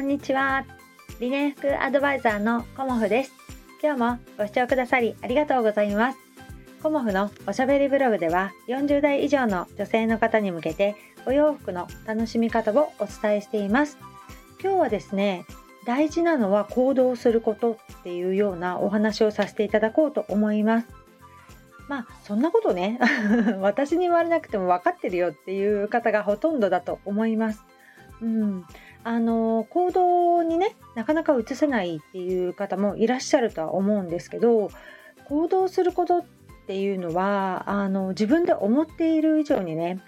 んにちは。理念服アドバイザーのコモフです。今日もご視聴くださりありがとうございます。コモフのおしゃべりブログでは40代以上の女性の方に向けてお洋服の楽しみ方をお伝えしています。今日はですね大事なのは行動することっていうようなお話をさせていただこうと思います。まあそんなことね 私に言われなくても分かってるよっていう方がほとんどだと思います。うん、あの行動にねなかなか移せないっていう方もいらっしゃるとは思うんですけど行動することっていうのはあの自分で思っている以上にね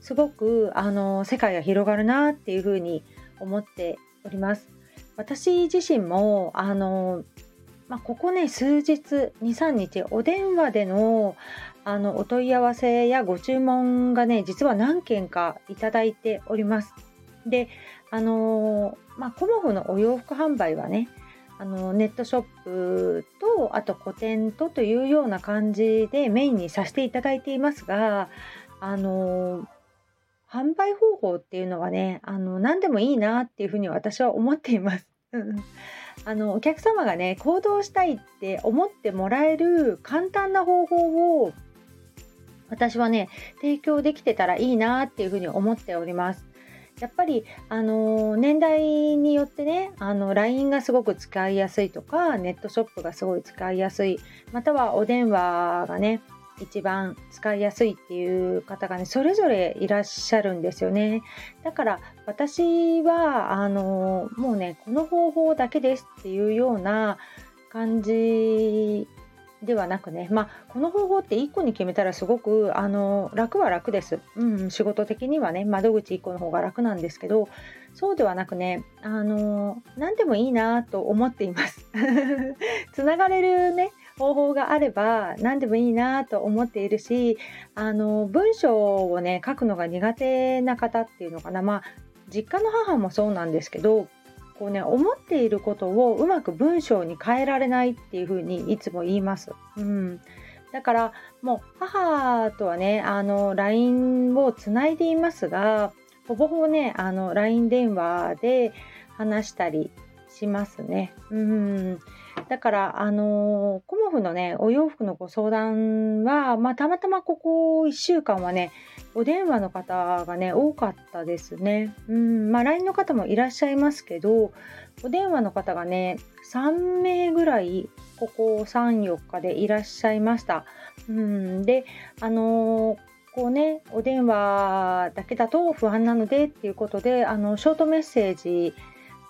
すごくあの世界が広がるなっていうふうに思っております。私自身もあの、まあ、ここね数日23日お電話でのあのお問い合わせやご注文がね実は何件かいただいております。であのまあ、コモフのお洋服販売はねあのネットショップとあと個展とというような感じでメインにさせていただいていますがあの販売方法っていうのはねあの何でもいいなっていうふうに私は思っています。あのお客様がね行動したいって思ってもらえる簡単な方法を私はね提供できてたらいいなっていうふうに思っております。やっぱり、あの年代によってねあの LINE がすごく使いやすいとかネットショップがすごい使いやすいまたはお電話がね一番使いやすいっていう方がねそれぞれいらっしゃるんですよね。だから私はあのもうねこの方法だけですっていうような感じではなくね、まあ、この方法って1個に決めたらすごくあの楽は楽です、うん、仕事的にはね窓口1個の方が楽なんですけどそうではなくねあの何でもいいなと思っています。つながれるね方法があれば何でもいいなと思っているしあの文章をね書くのが苦手な方っていうのかな。まあ実家の母もそうなんですけどこうね思っていることをうまく文章に変えられないっていうふうにいつも言います。うん、だからもう母とはねあの LINE をつないでいますがほぼほぼねあの LINE 電話で話したりしますね。うんだからあのコモフのねお洋服のご相談は、まあ、たまたまここ1週間はねお電話の方がね多かったですね。うんまあ、LINE の方もいらっしゃいますけどお電話の方がね3名ぐらいここ34日でいらっしゃいました。うんであのーこうねお電話だけだと不安なのでっていうことであのショートメッセージ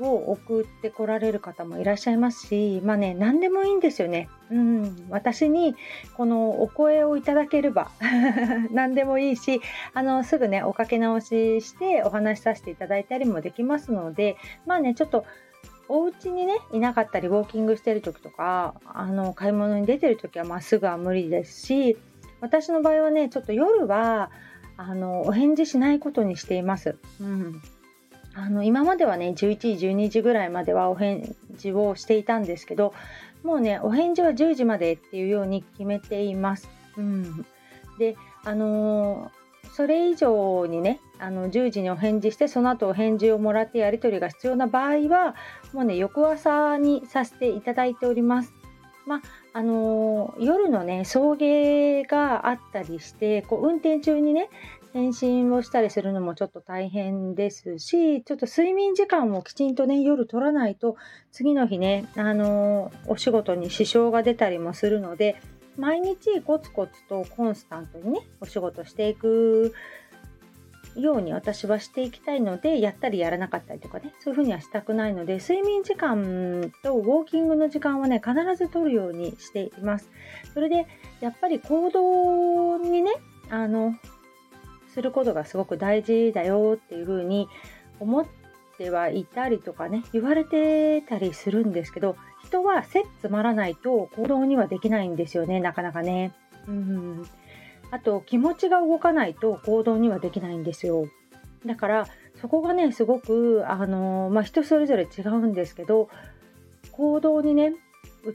を送ってこられる方もいらっしゃいますし、まあね、何でもいいんですよね。うん、私にこのお声をいただければ 何でもいいし、あの、すぐね、おかけ直ししてお話しさせていただいたりもできますので、まあね、ちょっとお家にね、いなかったり、ウォーキングしてる時とか、あの、買い物に出てる時はまっすぐは無理ですし、私の場合はね、ちょっと夜は、あの、お返事しないことにしています。うん。あの今まではね11時12時ぐらいまではお返事をしていたんですけどもうねお返事は10時までっていうように決めています。うん、であのー、それ以上にねあの10時にお返事してその後お返事をもらってやり取りが必要な場合はもうね翌朝にさせていただいております。まあのー、夜のね送迎があったりしてこう運転中にね返信をしたりするのもちょっと大変ですし、ちょっと睡眠時間をきちんとね、夜取らないと、次の日ね、あのー、お仕事に支障が出たりもするので、毎日コツコツとコンスタントにね、お仕事していくように私はしていきたいので、やったりやらなかったりとかね、そういうふうにはしたくないので、睡眠時間とウォーキングの時間はね、必ず取るようにしています。それで、やっぱり行動にね、あの、することがすごく大事だよっていうふうに思ってはいたりとかね言われてたりするんですけど人はせっつまらないと行動にはできないんですよねなかなかね。うんあと気持ちが動かないと行動にはできないんですよ。だからそこがねすごくあのまあ、人それぞれ違うんですけど行動にね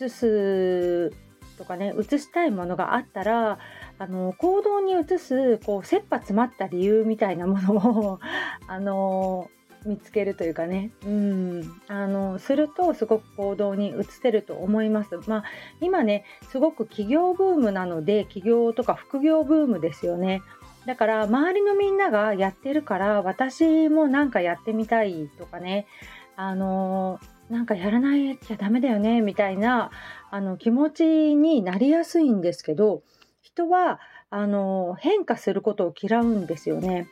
移すとかね移したいものがあったらあの行動に移すこう切羽詰まった理由みたいなものを あの見つけるというかねうんあのするとすごく行動に移せると思います。まあ、今ねすごく起業ブームなので起業とか副業ブームですよね。だから周りのみんながやってるから私もなんかやってみたいとかねあのなんかやらないきゃダメだよねみたいなあの気持ちになりやすいんですけど人はあの変化することを嫌うんですよね。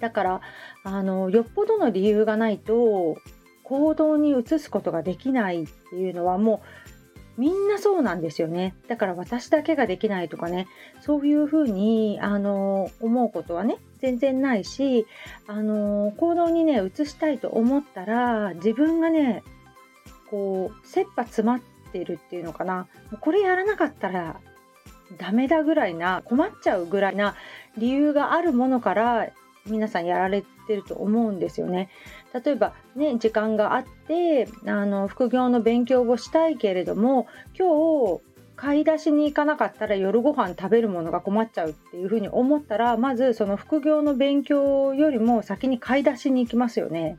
だからあのよっぽどの理由がないと行動に移すことができないっていうのはもうみんなそうなんですよね。だから私だけができないとかね、そういうふうに、あの、思うことはね、全然ないし、あの、行動にね、移したいと思ったら、自分がね、こう、切羽詰まってるっていうのかな。これやらなかったらダメだぐらいな、困っちゃうぐらいな理由があるものから皆さんやられてると思うんですよね。例えばね時間があってあの副業の勉強をしたいけれども今日買い出しに行かなかったら夜ご飯食べるものが困っちゃうっていうふうに思ったらまずその副業の勉強よりも先に買い出しに行きますよね。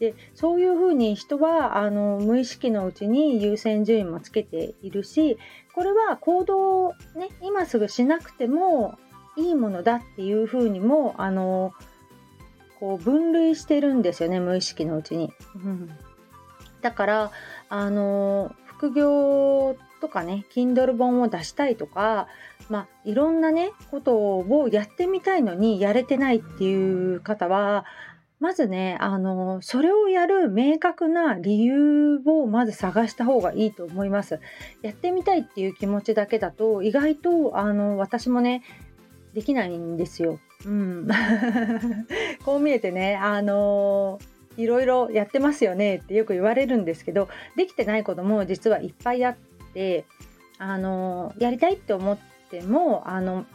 でそういうふうに人はあの無意識のうちに優先順位もつけているしこれは行動をね今すぐしなくてもいいものだっていうふうにもあのこう分類してるんですよね無意識のうちに。うん、だからあの副業とかね Kindle 本を出したいとか、まあ、いろんなねことをやってみたいのにやれてないっていう方はまずねあのそれをやる明確な理由をまず探した方がいいと思います。やってみたいっていう気持ちだけだと意外とあの私もねできないんですよ。うん、こう見えてね、あの、いろいろやってますよねってよく言われるんですけどできてないことも実はいっぱいあって、あの、やりたいって思ってもあの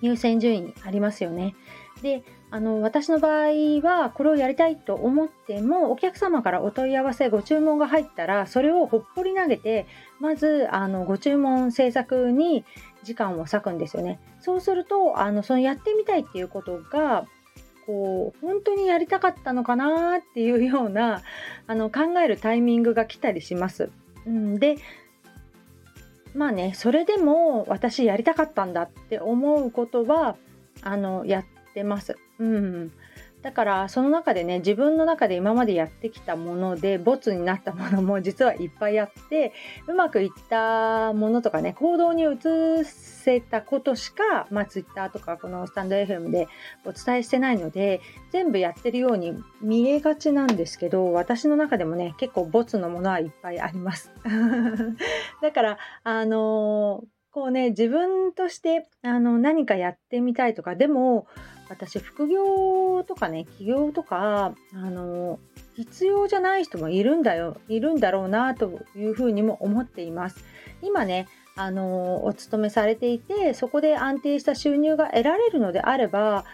優先順位ありますよね。であの私の場合はこれをやりたいと思ってもお客様からお問い合わせご注文が入ったらそれをほっぽり投げてまずあのご注文制作に時間を割くんですよね。そうするとあのそのやってみたいっていうことがこう本当にやりたかったのかなっていうようなあの考えるタイミングが来たりします。うん、でまあねそれでも私やりたかったんだって思うことはあのやってます。うん、だからその中でね自分の中で今までやってきたものでボツになったものも実はいっぱいあってうまくいったものとかね行動に移せたことしか、まあ、Twitter とかこのスタンド FM でお伝えしてないので全部やってるように見えがちなんですけど私の中でもね結構ボツのものはいっぱいあります。だからあのーこうね自分としてあの何かやってみたいとかでも私副業とかね起業とかあの必要じゃない人もいるんだよいるんだろうなというふうにも思っています。今ねあのお勤めされていてそこで安定した収入が得られるのであれば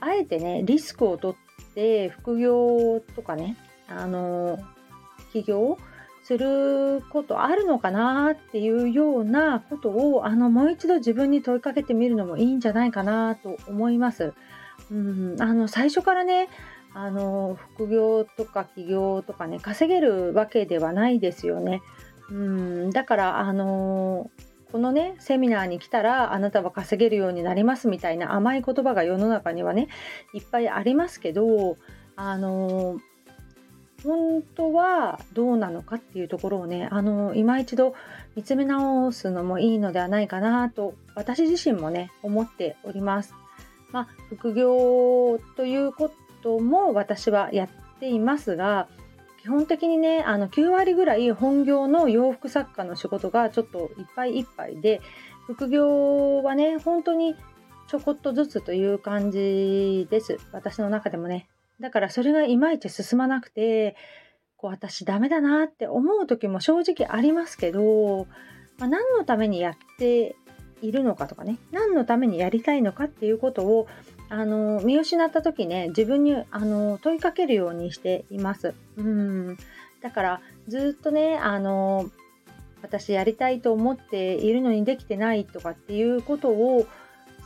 あえてねリスクを取って副業とかねあの起業することあるのかなっていうようなことをあのもう一度自分に問いかけてみるのもいいんじゃないかなと思います。うん、あの最初からねあの副業とか起業とかね稼げるわけではないですよね。うん、だからあのこのねセミナーに来たらあなたは稼げるようになりますみたいな甘い言葉が世の中にはねいっぱいありますけどあの本当はどうなのかっていうところをねあの今一度見つめ直すのもいいのではないかなと私自身もね思っております。まあ、副業ということも私はやっていますが基本的にねあの9割ぐらい本業の洋服作家の仕事がちょっといっぱいいっぱいで副業はね本当にちょこっとずつという感じです私の中でもねだからそれがいまいち進まなくて、こう私ダメだなって思う時も正直ありますけど、まあ、何のためにやっているのかとかね、何のためにやりたいのかっていうことをあの見失った時ね、自分にあの問いかけるようにしています。うんだからずっとね、あの私やりたいと思っているのにできてないとかっていうことを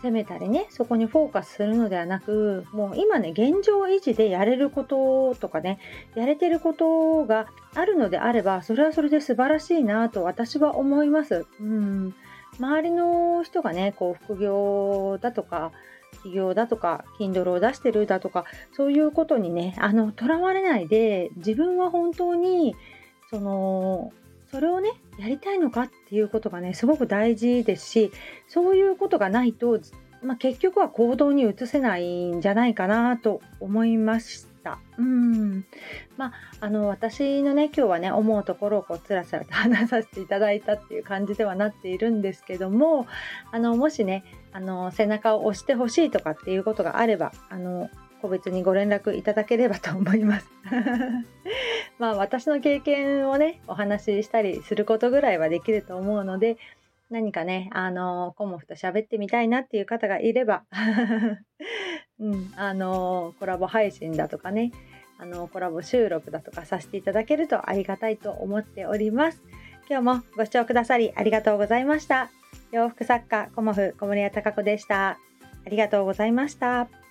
責めたりねそこにフォーカスするのではなくもう今ね現状維持でやれることとかねやれてることがあるのであればそれはそれで素晴らしいなと私は思います。うん周りの人がねこう副業だとか企業だとか Kindle を出してるだとかそういうことにねあのとらわれないで自分は本当にそのそれをねやりたいのかっていうことがねすごく大事ですしそういうことがないと、まあ、結局は行動に移せないんじゃないかなと思いました。うんまあ、あの私のね今日はね思うところをこうつらつらと 話させていただいたっていう感じではなっているんですけどもあのもしねあの背中を押してほしいとかっていうことがあればあの個別にご連絡いただければと思います。まあ私の経験をねお話ししたりすることぐらいはできると思うので何かねあのコモフと喋ってみたいなっていう方がいれば、うん、あのコラボ配信だとかねあのコラボ収録だとかさせていただけるとありがたいと思っております。今日もご視聴くださりありがとうございました。洋服作家コモフ小森屋隆子でした。ありがとうございました。